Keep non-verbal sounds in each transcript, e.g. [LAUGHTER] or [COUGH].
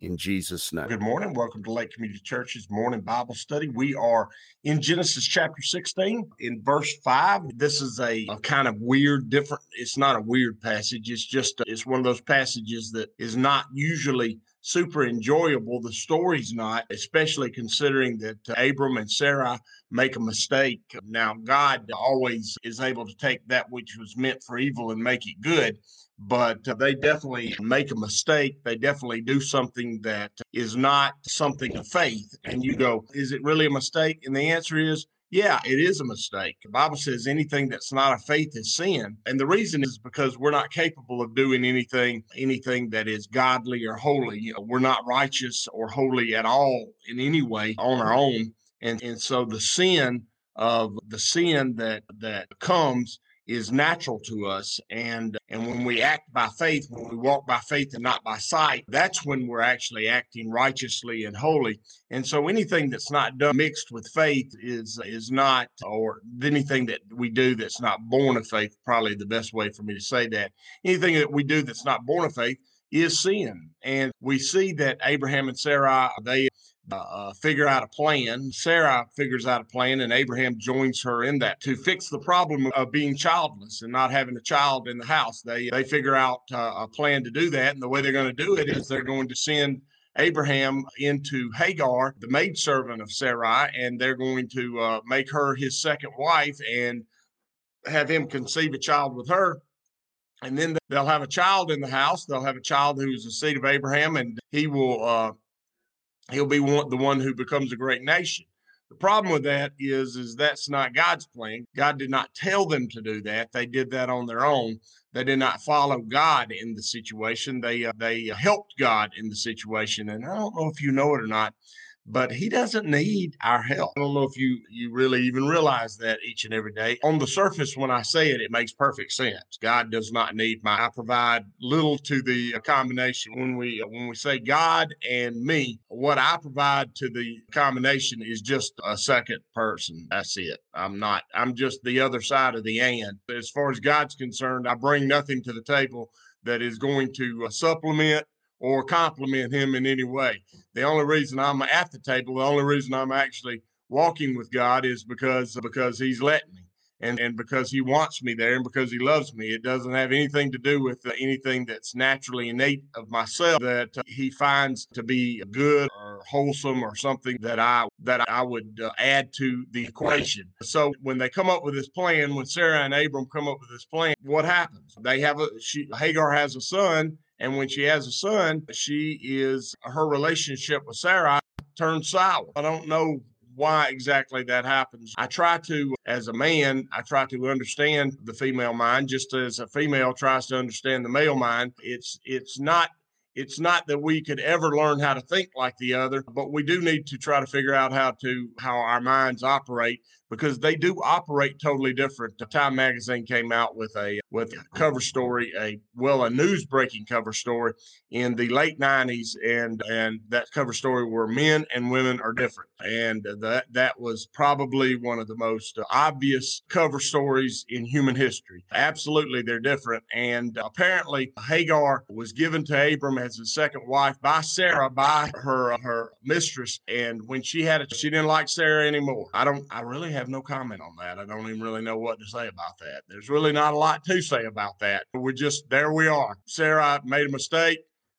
in Jesus' name. Good morning. Welcome to Lake Community Church's morning Bible study. We are in Genesis chapter 16, in verse 5. This is a, a, kind of weird, different, it's not a weird passage. It's just, it's one of those passages that is not usually super enjoyable. The story's not, especially considering that Abram and Sarah make a mistake. Now, God always is able to take that which was meant for evil and make it good but uh, they definitely make a mistake. They definitely do something that is not something of faith. And you go, is it really a mistake? And the answer is, yeah, it is a mistake. The Bible says anything that's not a faith is sin. And the reason is because we're not capable of doing anything, anything that is godly or holy. You know, we're not righteous or holy at all in any way on our own. And, and so the sin of the sin that, that comes is natural to us. And and when we act by faith when we walk by faith and not by sight that's when we're actually acting righteously and holy. And so anything that's not done mixed with faith is is not or anything that we do that's not born of faith probably the best way for me to say that. Anything that we do that's not born of faith is sin. And we see that Abraham and Sarah they uh, figure out a plan. Sarah figures out a plan, and Abraham joins her in that to fix the problem of being childless and not having a child in the house. They they figure out uh, a plan to do that, and the way they're going to do it is they're going to send Abraham into Hagar, the maidservant of Sarai, and they're going to uh, make her his second wife and have him conceive a child with her. And then they'll have a child in the house. They'll have a child who's the seed of Abraham, and he will uh, he'll be one, the one who becomes a great nation. The problem with that is, is that's not God's plan. God did not tell them to do that. They did that on their own. They did not follow God in the situation. They uh, they helped God in the situation. And I don't know if you know it or not, but he doesn't need our help. I don't know if you you really even realize that each and every day. On the surface, when I say it, it makes perfect sense. God does not need my. I provide little to the combination. When we when we say God and me, what I provide to the combination is just a second person. That's it. I'm not. I'm just the other side of the and. As far as God's concerned, I bring nothing to the table that is going to uh, supplement or compliment him in any way. The only reason I'm at the table, the only reason I'm actually walking with God is because because he's letting me and, and because he wants me there and because he loves me. It doesn't have anything to do with uh, anything that's naturally innate of myself that uh, he finds to be good or wholesome or something that I that I would uh, add to the equation. So when they come up with this plan, when Sarah and Abram come up with this plan, what happens? They have a she Hagar has a son and when she has a son, she is her relationship with Sarah turns sour. I don't know why exactly that happens. I try to, as a man, I try to understand the female mind just as a female tries to understand the male mind. It's it's not it's not that we could ever learn how to think like the other, but we do need to try to figure out how to how our minds operate because they do operate totally different. The Time magazine came out with a with a cover story, a well, a news breaking cover story in the late '90s, and and that cover story where men and women are different, and that that was probably one of the most obvious cover stories in human history. Absolutely, they're different, and apparently Hagar was given to Abram as his second wife by Sarah, by her her mistress, and when she had it, she didn't like Sarah anymore. I don't, I really have no comment on that. I don't even really know what to say about that. There's really not a lot to say about that. We just, there we are. Sarah made a mistake.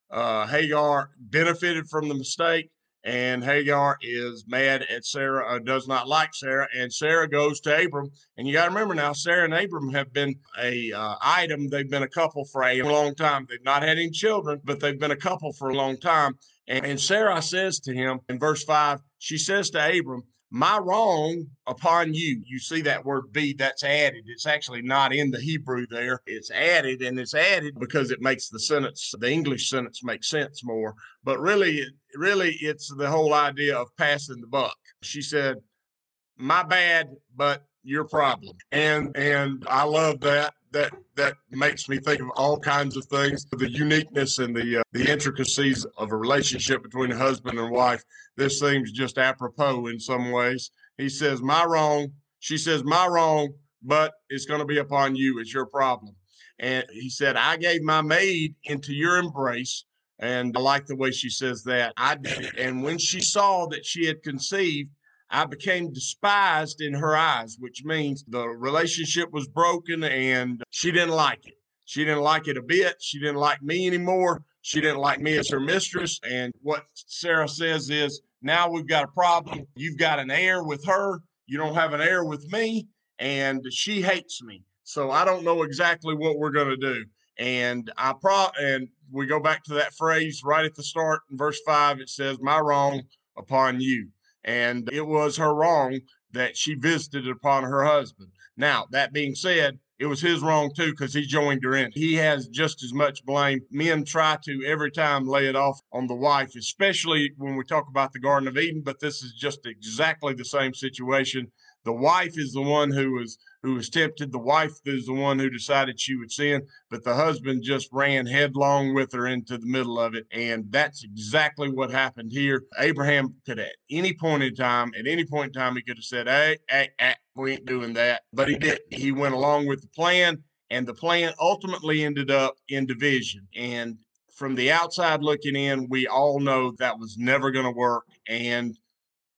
Uh, Hagar benefited from the mistake. and Hagar is mad at Sarah, uh, does not like Sarah, and Sarah goes to Abram. And you got to remember now, Sarah and Abram have been a uh, item. They've been a couple for a long time. They've not had any children, but they've been a couple for a long time. And, and Sarah says to him in verse five, she says to Abram, my wrong upon you. You see that word be that's added. It's actually not in the Hebrew there. It's added and it's added because it makes the sentence, the English sentence make sense more. But really, really it's the whole idea of passing the buck. She said, my bad, but your problem. And and I love that. That that makes me think of all kinds of things, the uniqueness and the uh, the intricacies of a relationship between a husband and wife. This seems just apropos in some ways. He says, "My wrong." She says, "My wrong," but it's going to be upon you. It's your problem. And he said, "I gave my maid into your embrace." And I like the way she says that. I did it. And when she saw that she had conceived, I became despised in her eyes, which means the relationship was broken and she didn't like it. She didn't like it a bit. She didn't like me anymore. She didn't like me as her mistress. And what Sarah says is, now we've got a problem. You've got an heir with her. You don't have an heir with me. And she hates me. So I don't know exactly what we're going to do. And I pro and we go back to that phrase right at the start in verse five. It says, My wrong upon you. And it was her wrong that she visited upon her husband. Now, that being said, it was his wrong too because he joined her in. He has just as much blame. Men try to every time lay it off on the wife, especially when we talk about the Garden of Eden, but this is just exactly the same situation. The wife is the one who was who was tempted. The wife is the one who decided she would sin, but the husband just ran headlong with her into the middle of it. And that's exactly what happened here. Abraham could, at any point in time, at any point in time, he could have said, Hey, hey, hey we ain't doing that. But he didn't. He went along with the plan, and the plan ultimately ended up in division. And from the outside looking in, we all know that was never going to work. And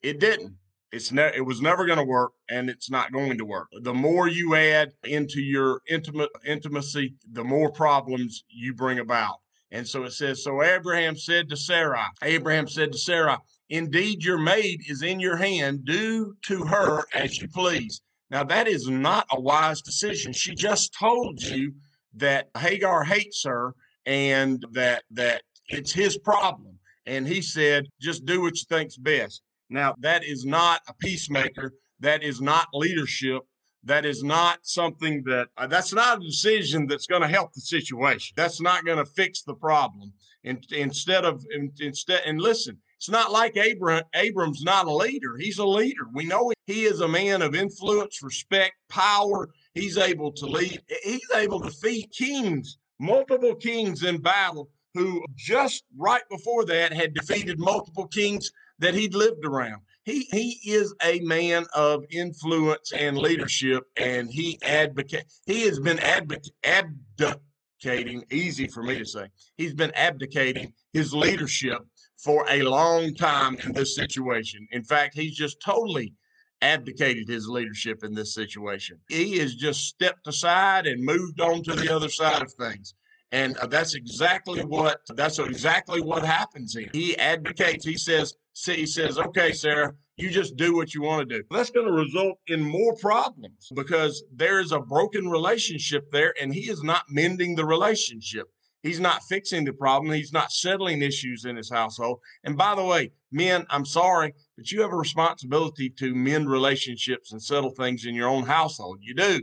it didn't. It's ne- it was never going to work, and it's not going to work. The more you add into your intimate intimacy, the more problems you bring about. And so it says, so Abraham said to Sarah, Abraham said to Sarah, Indeed, your maid is in your hand. Do to her as you please. Now, that is not a wise decision. She just told you that Hagar hates her and that that it's his problem. And he said, just do what you think's best. Now, that is not a peacemaker. That is not leadership. That is not something that, uh, that's not a decision that's going to help the situation. That's not going to fix the problem. And instead of, instead, and listen, it's not like Abram, Abram's not a leader. He's a leader. We know he is a man of influence, respect, power. He's able to lead. He's able to defeat kings, multiple kings in battle who just right before that had defeated multiple kings that he'd lived around. He he is a man of influence and leadership, and he advocate. He has been advocate abdicating. Easy for me to say. He's been abdicating his leadership for a long time in this situation. In fact, he's just totally abdicated his leadership in this situation. He has just stepped aside and moved on to the other side of things. And uh, that's exactly what that's exactly what happens here. He advocates. He says, he says, okay, Sarah, you just do what you want to do. That's going to result in more problems because there is a broken relationship there and he is not mending the relationship. He's not fixing the problem. He's not settling issues in his household. And by the way, men, I'm sorry, but you have a responsibility to mend relationships and settle things in your own household. You do.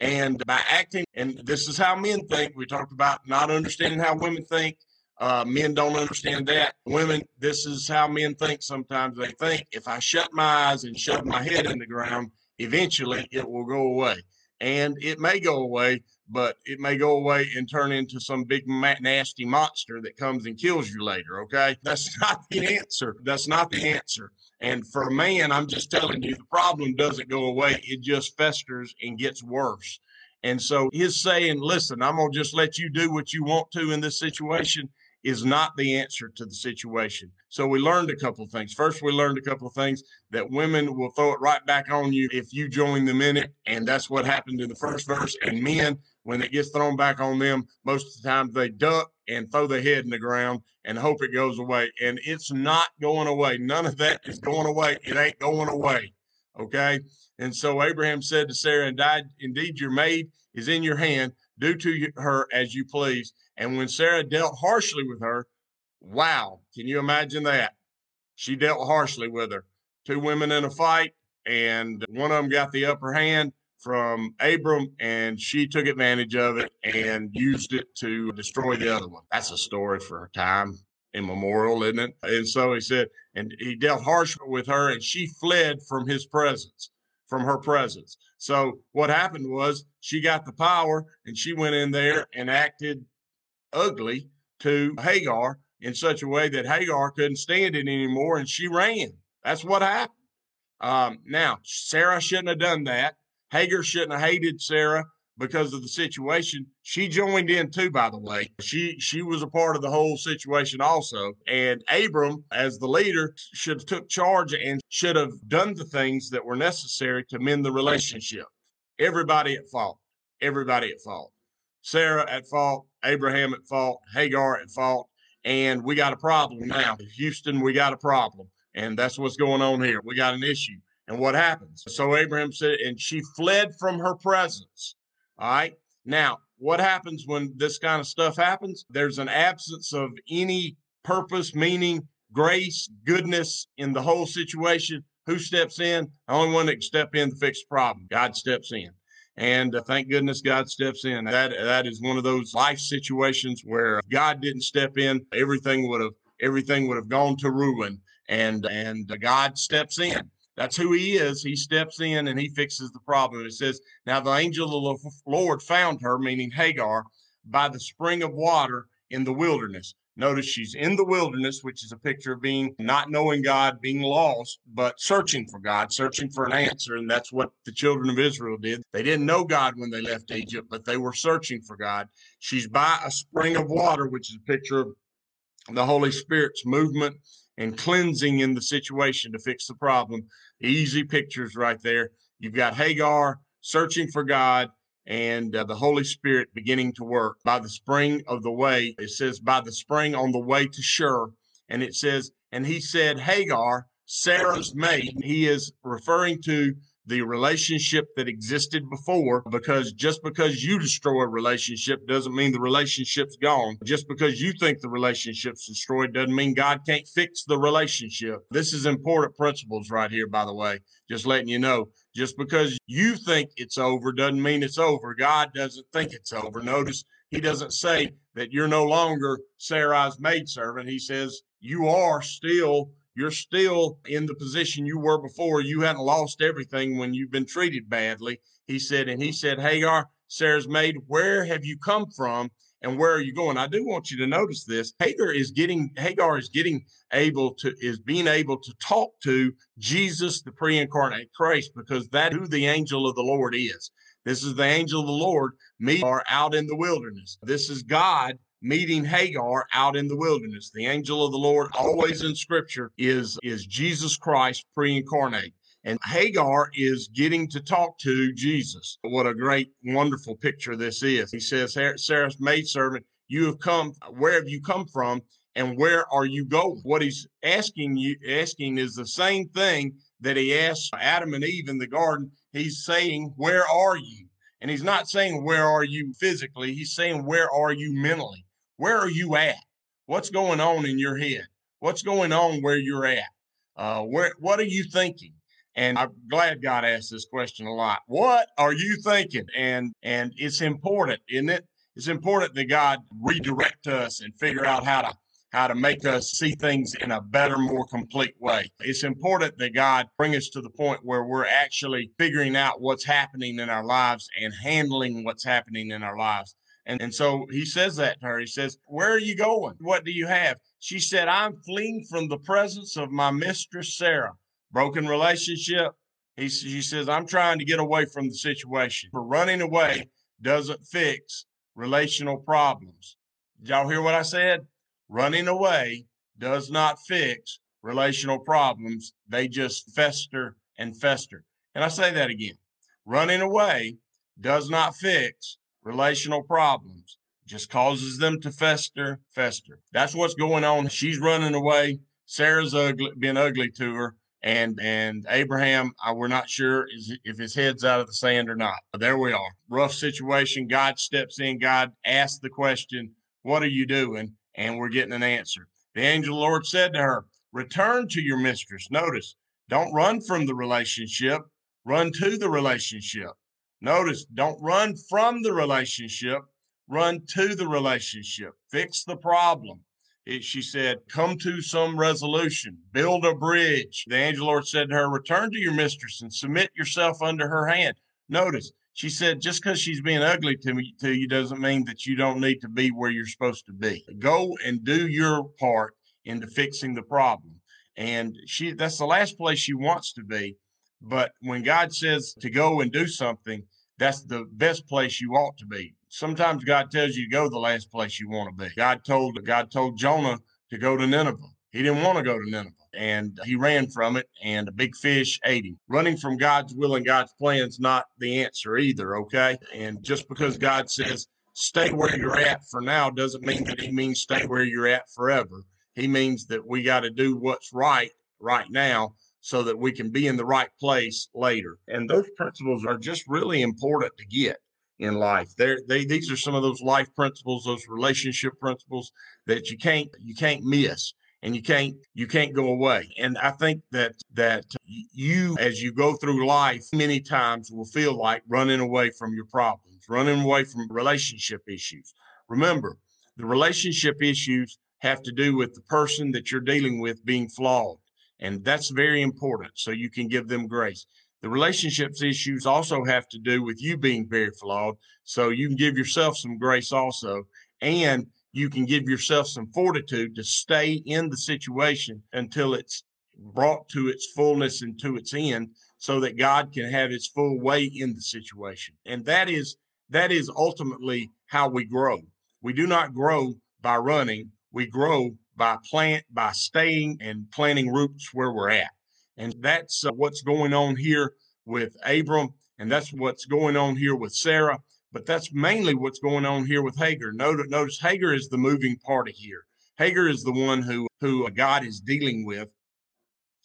And by acting, and this is how men think, we talked about not understanding how women think. Uh, men don't understand that. Women, this is how men think sometimes. They think if I shut my eyes and shove my head in the ground, eventually it will go away. And it may go away, but it may go away and turn into some big nasty monster that comes and kills you later. Okay. That's [LAUGHS] not the answer. That's not the answer. And for a man, I'm just telling you, the problem doesn't go away. It just festers and gets worse. And so his saying, listen, I'm going to just let you do what you want to in this situation is not the answer to the situation. So we learned a couple of things. First, we learned a couple of things that women will throw it right back on you if you join them in it. And that's what happened in the first verse. And men when it gets thrown back on them, most of the time they duck and throw their head in the ground and hope it goes away. And it's not going away. None of that is going away. It ain't going away. Okay. And so Abraham said to Sarah, and died, Indeed, your maid is in your hand. Do to her as you please. And when Sarah dealt harshly with her, wow, can you imagine that? She dealt harshly with her. Two women in a fight, and one of them got the upper hand from Abram, and she took advantage of it and used it to destroy the other one. That's a story for a time immemorial, isn't it? And so he said, and he dealt harshly with her, and she fled from his presence, from her presence. So what happened was she got the power, and she went in there and acted ugly to Hagar in such a way that Hagar couldn't stand it anymore, and she ran. That's what happened. Um, now, Sarah shouldn't have done that. Hagar shouldn't have hated Sarah because of the situation. She joined in too, by the way. She she was a part of the whole situation also. And Abram, as the leader, should have took charge and should have done the things that were necessary to mend the relationship. Everybody at fault. Everybody at fault. Sarah at fault. Abraham at fault. Hagar at fault. And we got a problem now. Houston, we got a problem. And that's what's going on here. We got an issue. And what happens? So Abraham said, and she fled from her presence. All right. Now, what happens when this kind of stuff happens? There's an absence of any purpose, meaning, grace, goodness in the whole situation. Who steps in? The only one that can step in to fix the problem. God steps in. And uh, thank goodness God steps in. That that is one of those life situations where God didn't step in, everything would have everything would have gone to ruin. And and God steps in. That's who he is. He steps in and he fixes the problem. It says, Now the angel of the Lord found her, meaning Hagar, by the spring of water in the wilderness. Notice she's in the wilderness, which is a picture of being not knowing God, being lost, but searching for God, searching for an answer. And that's what the children of Israel did. They didn't know God when they left Egypt, but they were searching for God. She's by a spring of water, which is a picture of the Holy Spirit's movement and cleansing in the situation to fix the problem. Easy pictures right there. You've got Hagar searching for God and uh, the Holy Spirit beginning to work by the spring of the way. It says, by the spring on the way to Shur. And it says, and he said, Hagar, Sarah's maid. He is referring to the relationship that existed before because just because you destroy a relationship doesn't mean the relationship's gone. Just because you think the relationship's destroyed doesn't mean God can't fix the relationship. This is important principles right here, by the way. Just letting you know. Just because you think it's over doesn't mean it's over. God doesn't think it's over. Notice he doesn't say that you're no longer Sarai's maidservant. He says you are still you're still in the position you were before. You hadn't lost everything when you've been treated badly. He said, and he mm-hmm. said, Hagar, Sarah's maid, where have you come from? And where are you going? I do want you to notice this. Hagar is getting Hagar is getting able to is being able to talk to Jesus, the pre-incarnate Christ, because that who the angel of the Lord is. This is the angel of the Lord. Me are out in the wilderness. This is God meeting Hagar out in the wilderness. The angel of the Lord, always in scripture, is, is Jesus Christ pre incarnate. And Hagar is getting to talk to Jesus. What a great, wonderful picture this is. He says, Sarah's maidservant, you have come, where have you come from? And where are you going? What he's asking you asking is the same thing that he asked Adam and Eve in the garden. He's saying, Where are you? And he's not saying, Where are you physically? He's saying, Where are you mentally? Where are you at? What's going on in your head? What's going on where you're at? Uh, where what are you thinking? And I'm glad God asked this question a lot. What are you thinking? And and it's important, isn't it? It's important that God redirect us and figure out how to how to make us see things in a better, more complete way. It's important that God bring us to the point where we're actually figuring out what's happening in our lives and handling what's happening in our lives. And, and so he says that to her. He says, Where are you going? What do you have? She said, I'm fleeing from the presence of my mistress, Sarah. Broken relationship. He, she says, I'm trying to get away from the situation. For running away doesn't fix relational problems. Did y'all hear what I said? Running away does not fix relational problems. They just fester and fester. And I say that again. Running away does not fix relational problems just causes them to fester, fester. That's what's going on. She's running away. Sarah's ugly, being ugly to her, and and Abraham, I, we're not sure is if his head's out of the sand or not. But there we are. Rough situation. God steps in. God asks the question, "What are you doing?" And we're getting an answer. The angel of the Lord said to her, "Return to your mistress." Notice, don't run from the relationship. Run to the relationship. Notice, don't run from the relationship run to the relationship, fix the problem. It, she said, Come to some resolution, build a bridge. The angel Lord said to her, Return to your mistress and submit yourself under her hand. Notice, she said, Just because she's being ugly to me to you doesn't mean that you don't need to be where you're supposed to be. Go and do your part into fixing the problem. And she that's the last place she wants to be. But when God says to go and do something, that's the best place you ought to be sometimes God tells you to go the last place you want to be. God told God told Jonah to go to Nineveh. He didn't want to go to Nineveh and he ran from it and a big fish ate him. Running from God's will and God's plan is not the answer either, okay? And just because God says stay where you're at for now doesn't mean that he means stay where you're at forever. He means that we got to do what's right right now so that we can be in the right place later. And those principles are just really important to get in life. There, they these are some of those life principles, those relationship principles that you can't you can't miss and you can't you can't go away and i think that that you as you go through life many times will feel like running away from your problems running away from relationship issues remember the relationship issues have to do with the person that you're dealing with being flawed and that's very important so you can give them grace the relationships issues also have to do with you being very flawed. So you can give yourself some grace also, and you can give yourself some fortitude to stay in the situation until it's brought to its fullness and to its end so that God can have his full way in the situation. And that is that is ultimately how we grow. We do not grow by running. We grow by plant by staying and planting roots where we're at. And that's uh, what's going on here with Abram. And that's what's going on here with Sarah. But that's mainly what's going on here with Hagar. Notice, notice Hagar is the moving party here. Hagar is the one who, who God is dealing with.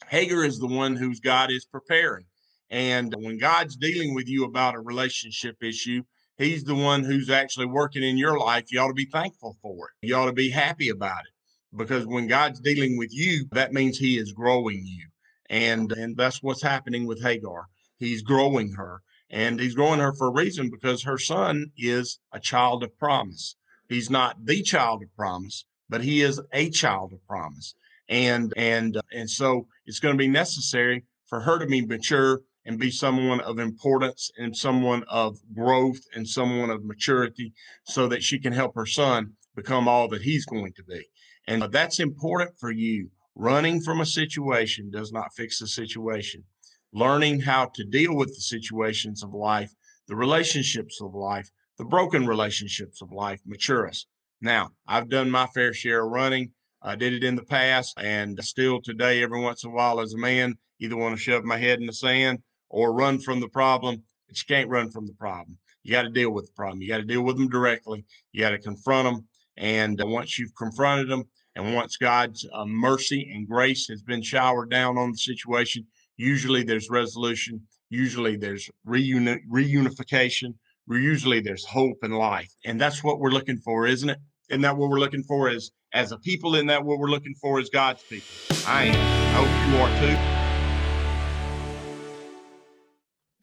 Hagar is the one whose God is preparing. And when God's dealing with you about a relationship issue, He's the one who's actually working in your life. You ought to be thankful for it. You ought to be happy about it. Because when God's dealing with you, that means He is growing you and and that's what's happening with Hagar. He's growing her, and he's growing her for a reason because her son is a child of promise. He's not the child of promise, but he is a child of promise, and and and so it's going to be necessary for her to be mature and be someone of importance and someone of growth and someone of maturity so that she can help her son become all that he's going to be. And that's important for you Running from a situation does not fix the situation. Learning how to deal with the situations of life, the relationships of life, the broken relationships of life mature us. Now, I've done my fair share of running. I did it in the past and still today, every once in a while, as a man, either want to shove my head in the sand or run from the problem, but you can't run from the problem. You got to deal with the problem. You got to deal with them directly. You got to confront them. And once you've confronted them, and once God's uh, mercy and grace has been showered down on the situation, usually there's resolution, usually there's reuni- reunification, usually there's hope and life. And that's what we're looking for, isn't it? Isn't that what we're looking for as, as a people? Isn't that what we're looking for is God's people? I am. I hope you are too.